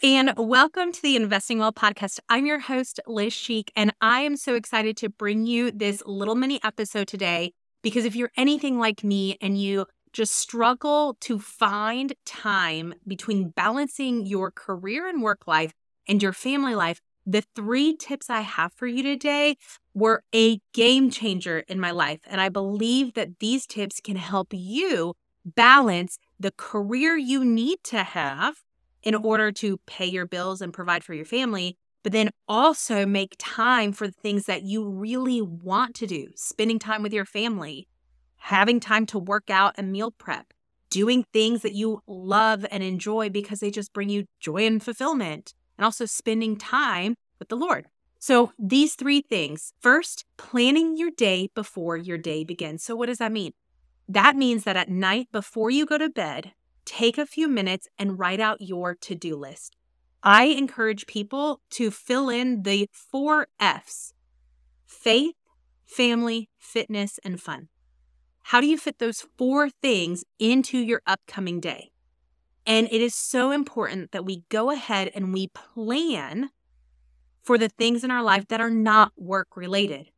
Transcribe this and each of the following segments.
and welcome to the Investing Well podcast. I'm your host, Liz Sheik, and I am so excited to bring you this little mini episode today because if you're anything like me and you just struggle to find time between balancing your career and work life and your family life, the three tips I have for you today were a game changer in my life. And I believe that these tips can help you balance the career you need to have in order to pay your bills and provide for your family, but then also make time for the things that you really want to do, spending time with your family, having time to work out and meal prep, doing things that you love and enjoy because they just bring you joy and fulfillment, and also spending time with the Lord. So, these three things first, planning your day before your day begins. So, what does that mean? That means that at night before you go to bed, take a few minutes and write out your to do list. I encourage people to fill in the four F's faith, family, fitness, and fun. How do you fit those four things into your upcoming day? And it is so important that we go ahead and we plan for the things in our life that are not work related.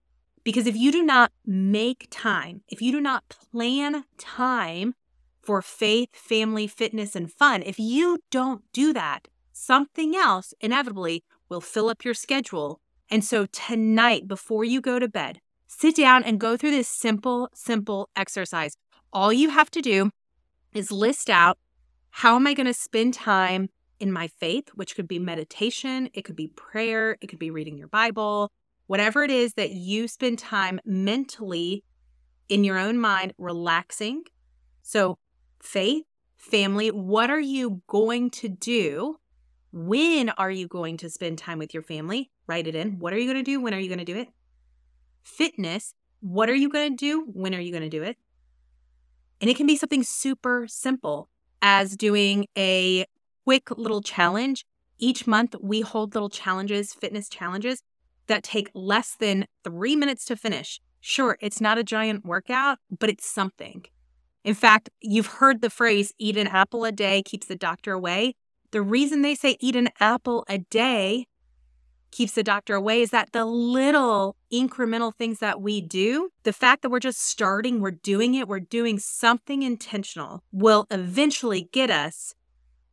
Because if you do not make time, if you do not plan time for faith, family, fitness, and fun, if you don't do that, something else inevitably will fill up your schedule. And so tonight, before you go to bed, sit down and go through this simple, simple exercise. All you have to do is list out how am I going to spend time in my faith, which could be meditation, it could be prayer, it could be reading your Bible, whatever it is that you spend time mentally in your own mind relaxing. So, faith, family, what are you going to do? When are you going to spend time with your family? Write it in. What are you going to do? When are you going to do it? Fitness, what are you going to do? When are you going to do it? And it can be something super simple as doing a quick little challenge. Each month, we hold little challenges, fitness challenges that take less than three minutes to finish. Sure, it's not a giant workout, but it's something. In fact, you've heard the phrase eat an apple a day keeps the doctor away. The reason they say eat an apple a day keeps the doctor away is that the little incremental things that we do, the fact that we're just starting, we're doing it, we're doing something intentional, will eventually get us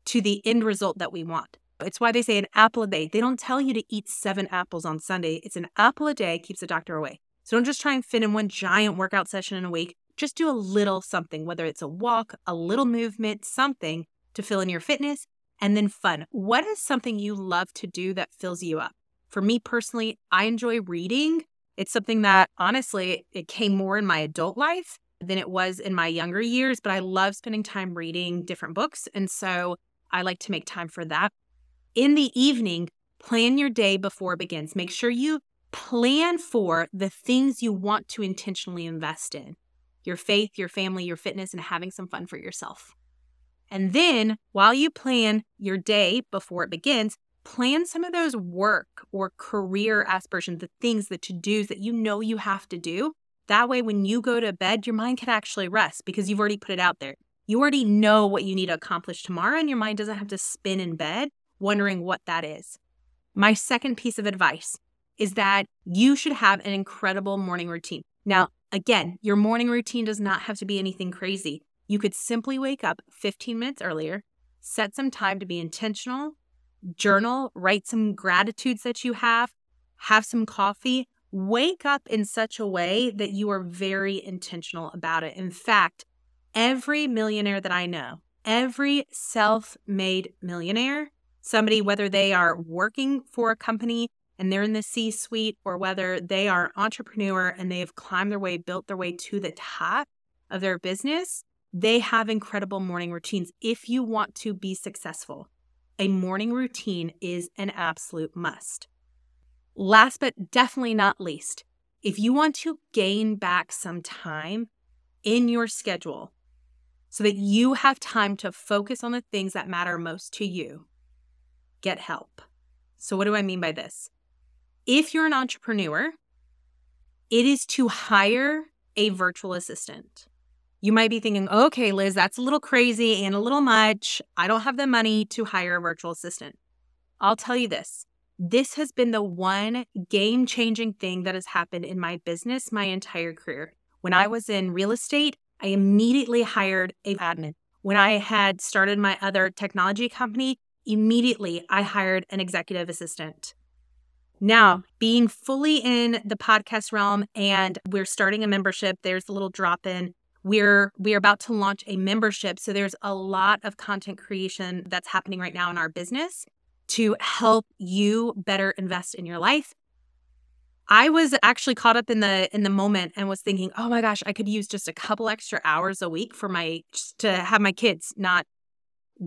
to the end result that we want. It's why they say an apple a day. They don't tell you to eat seven apples on Sunday. It's an apple a day keeps the doctor away. So don't just try and fit in one giant workout session in a week. Just do a little something, whether it's a walk, a little movement, something to fill in your fitness, and then fun. What is something you love to do that fills you up? For me personally, I enjoy reading. It's something that honestly, it came more in my adult life than it was in my younger years, but I love spending time reading different books. And so I like to make time for that. In the evening, plan your day before it begins. Make sure you plan for the things you want to intentionally invest in your faith, your family, your fitness, and having some fun for yourself. And then while you plan your day before it begins, plan some of those work or career aspirations, the things, the to dos that you know you have to do. That way, when you go to bed, your mind can actually rest because you've already put it out there. You already know what you need to accomplish tomorrow, and your mind doesn't have to spin in bed wondering what that is. My second piece of advice is that you should have an incredible morning routine. Now, Again, your morning routine does not have to be anything crazy. You could simply wake up 15 minutes earlier, set some time to be intentional, journal, write some gratitudes that you have, have some coffee, wake up in such a way that you are very intentional about it. In fact, every millionaire that I know, every self made millionaire, somebody, whether they are working for a company and they're in the C suite or whether they are entrepreneur and they have climbed their way, built their way to the top of their business, they have incredible morning routines. If you want to be successful, a morning routine is an absolute must. Last but definitely not least, if you want to gain back some time in your schedule so that you have time to focus on the things that matter most to you, get help. So, what do I mean by this? If you're an entrepreneur, it is to hire a virtual assistant. You might be thinking, okay, Liz, that's a little crazy and a little much. I don't have the money to hire a virtual assistant. I'll tell you this this has been the one game changing thing that has happened in my business my entire career. When I was in real estate, I immediately hired a admin. When I had started my other technology company, immediately I hired an executive assistant. Now, being fully in the podcast realm and we're starting a membership, there's a little drop in. We're we're about to launch a membership, so there's a lot of content creation that's happening right now in our business to help you better invest in your life. I was actually caught up in the in the moment and was thinking, "Oh my gosh, I could use just a couple extra hours a week for my to have my kids not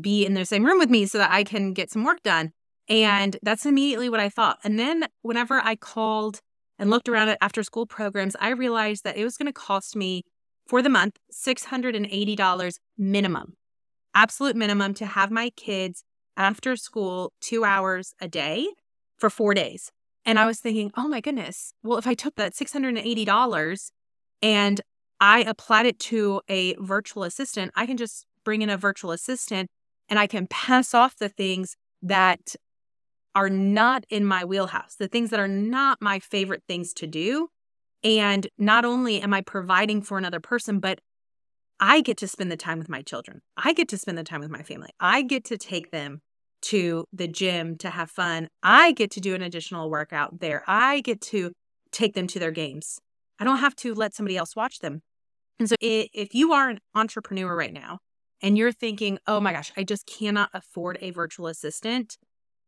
be in the same room with me so that I can get some work done." And that's immediately what I thought. And then whenever I called and looked around at after school programs, I realized that it was going to cost me for the month $680 minimum. Absolute minimum to have my kids after school two hours a day for four days. And I was thinking, oh my goodness, well, if I took that $680 and I applied it to a virtual assistant, I can just bring in a virtual assistant and I can pass off the things that are not in my wheelhouse, the things that are not my favorite things to do. And not only am I providing for another person, but I get to spend the time with my children. I get to spend the time with my family. I get to take them to the gym to have fun. I get to do an additional workout there. I get to take them to their games. I don't have to let somebody else watch them. And so if you are an entrepreneur right now and you're thinking, oh my gosh, I just cannot afford a virtual assistant,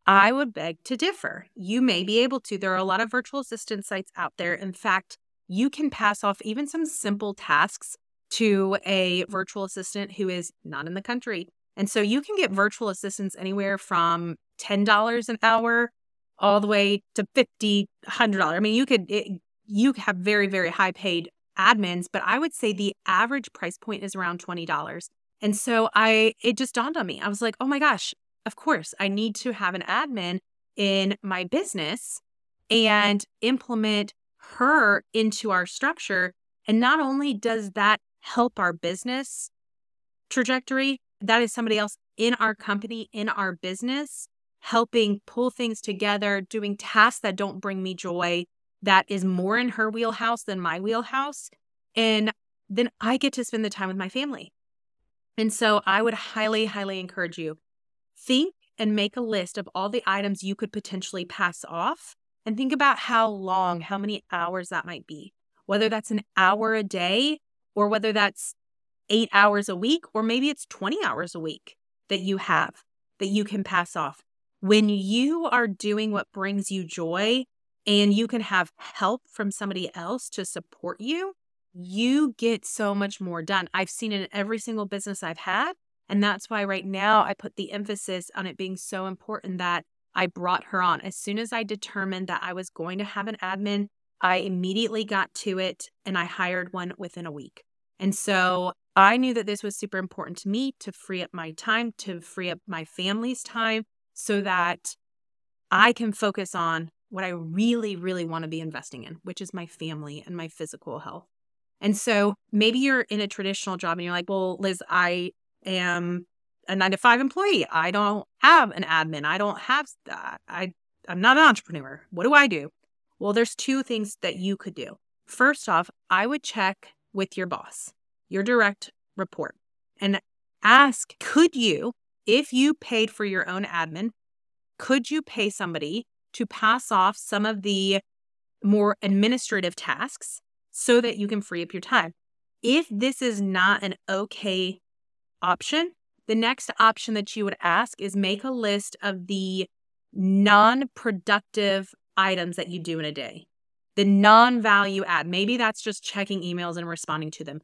I would beg to differ. You may be able to. There are a lot of virtual assistant sites out there. In fact, you can pass off even some simple tasks to a virtual assistant who is not in the country. And so you can get virtual assistants anywhere from $10 an hour all the way to $50, $100. I mean, you could, it, you have very, very high paid admins, but I would say the average price point is around $20. And so I, it just dawned on me. I was like, oh my gosh, of course, I need to have an admin in my business mm-hmm. and implement her into our structure. And not only does that help our business trajectory, that is somebody else in our company, in our business, helping pull things together, doing tasks that don't bring me joy, that is more in her wheelhouse than my wheelhouse. And then I get to spend the time with my family. And so I would highly, highly encourage you think and make a list of all the items you could potentially pass off and think about how long, how many hours that might be, whether that's an hour a day or whether that's eight hours a week, or maybe it's 20 hours a week that you have that you can pass off. When you are doing what brings you joy and you can have help from somebody else to support you, you get so much more done. I've seen it in every single business I've had. And that's why right now I put the emphasis on it being so important that I brought her on. As soon as I determined that I was going to have an admin, I immediately got to it and I hired one within a week. And so I knew that this was super important to me to free up my time, to free up my family's time so that I can focus on what I really, really want to be investing in, which is my family and my physical health. And so maybe you're in a traditional job and you're like, well, Liz, I am a nine to five employee. I don't have an admin. I don't have that. Uh, I, I'm not an entrepreneur. What do I do? Well, there's two things that you could do. First off, I would check with your boss your direct report and ask could you, if you paid for your own admin, could you pay somebody to pass off some of the more administrative tasks so that you can free up your time? If this is not an okay option, the next option that you would ask is make a list of the non productive items that you do in a day, the non value add. Maybe that's just checking emails and responding to them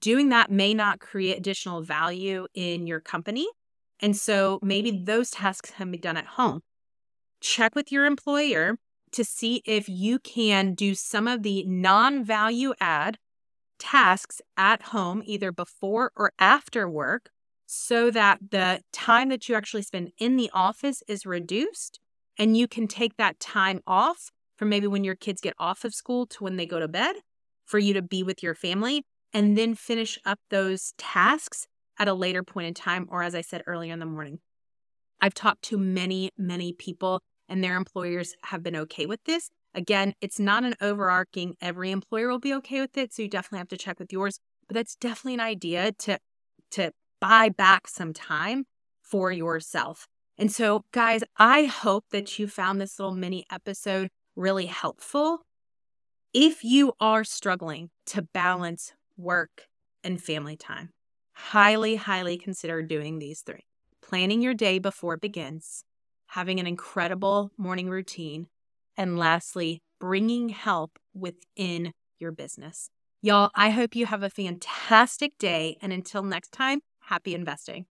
doing that may not create additional value in your company. And so maybe those tasks can be done at home. Check with your employer to see if you can do some of the non value add tasks at home, either before or after work, so that the time that you actually spend in the office is reduced and you can take that time off from maybe when your kids get off of school to when they go to bed for you to be with your family and then finish up those tasks at a later point in time, or as I said earlier in the morning. I've talked to many, many people, and their employers have been okay with this. Again, it's not an overarching, every employer will be okay with it. So you definitely have to check with yours. But that's definitely an idea to, to buy back some time for yourself. And so, guys, I hope that you found this little mini episode really helpful. If you are struggling to balance work and family time, highly, highly consider doing these three planning your day before it begins, having an incredible morning routine, and lastly, bringing help within your business. Y'all, I hope you have a fantastic day. And until next time, happy investing.